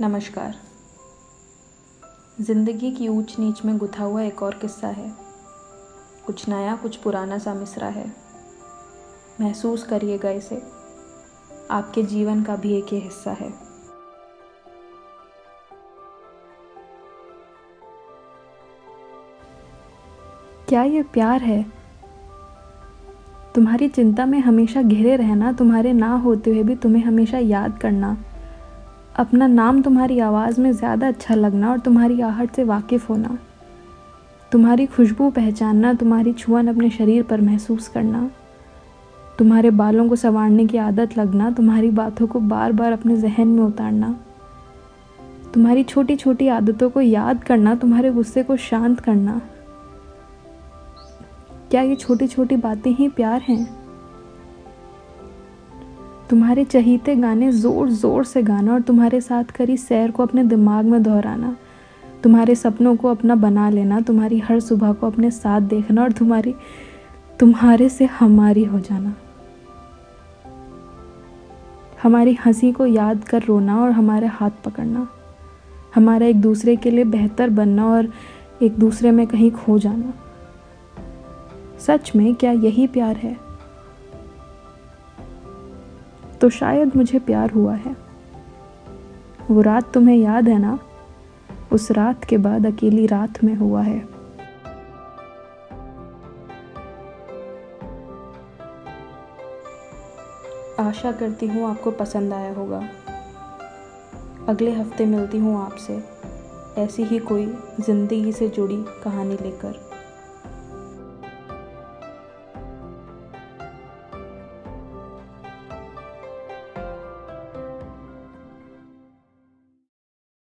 नमस्कार। ज़िंदगी की ऊंच नीच में गुथा हुआ एक और किस्सा है। कुछ नया, कुछ पुराना सा मिसरा है। महसूस करिएगा इसे। आपके जीवन का भी एक ही हिस्सा है। क्या ये प्यार है? तुम्हारी चिंता में हमेशा घिरे रहना, तुम्हारे ना होते हुए भी तुम्हें हमेशा याद करना। अपना नाम तुम्हारी आवाज़ में ज़्यादा अच्छा लगना और तुम्हारी आहट से वाकिफ़ होना। तुम्हारी खुशबू पहचानना, तुम्हारी छुअन अपने शरीर पर महसूस करना। तुम्हारे बालों को संवारने की आदत लगना, तुम्हारी बातों को बार बार अपने जहन में उतारना। तुम्हारी छोटी छोटी आदतों को याद करना, तुम्हारे गुस्से को शांत करना। क्या ये छोटी छोटी बातें ही प्यार हैं? तुम्हारे चहीते गाने ज़ोर ज़ोर से गाना और तुम्हारे साथ करी सैर को अपने दिमाग में दोहराना। तुम्हारे सपनों को अपना बना लेना, तुम्हारी हर सुबह को अपने साथ देखना और तुम्हारी, तुम्हारे से हमारी हो जाना। हमारी हँसी को याद कर रोना और हमारे हाथ पकड़ना। हमारा एक दूसरे के लिए बेहतर बनना और एक दूसरे में कहीं खो जाना। सच में क्या यही प्यार है? तो शायद मुझे प्यार हुआ है। वो रात तुम्हें याद है ना? उस रात के बाद अकेली रात में हुआ है। आशा करती हूँ आपको पसंद आया होगा। अगले हफ़्ते मिलती हूँ आपसे। ऐसी ही कोई ज़िंदगी से जुड़ी कहानी लेकर।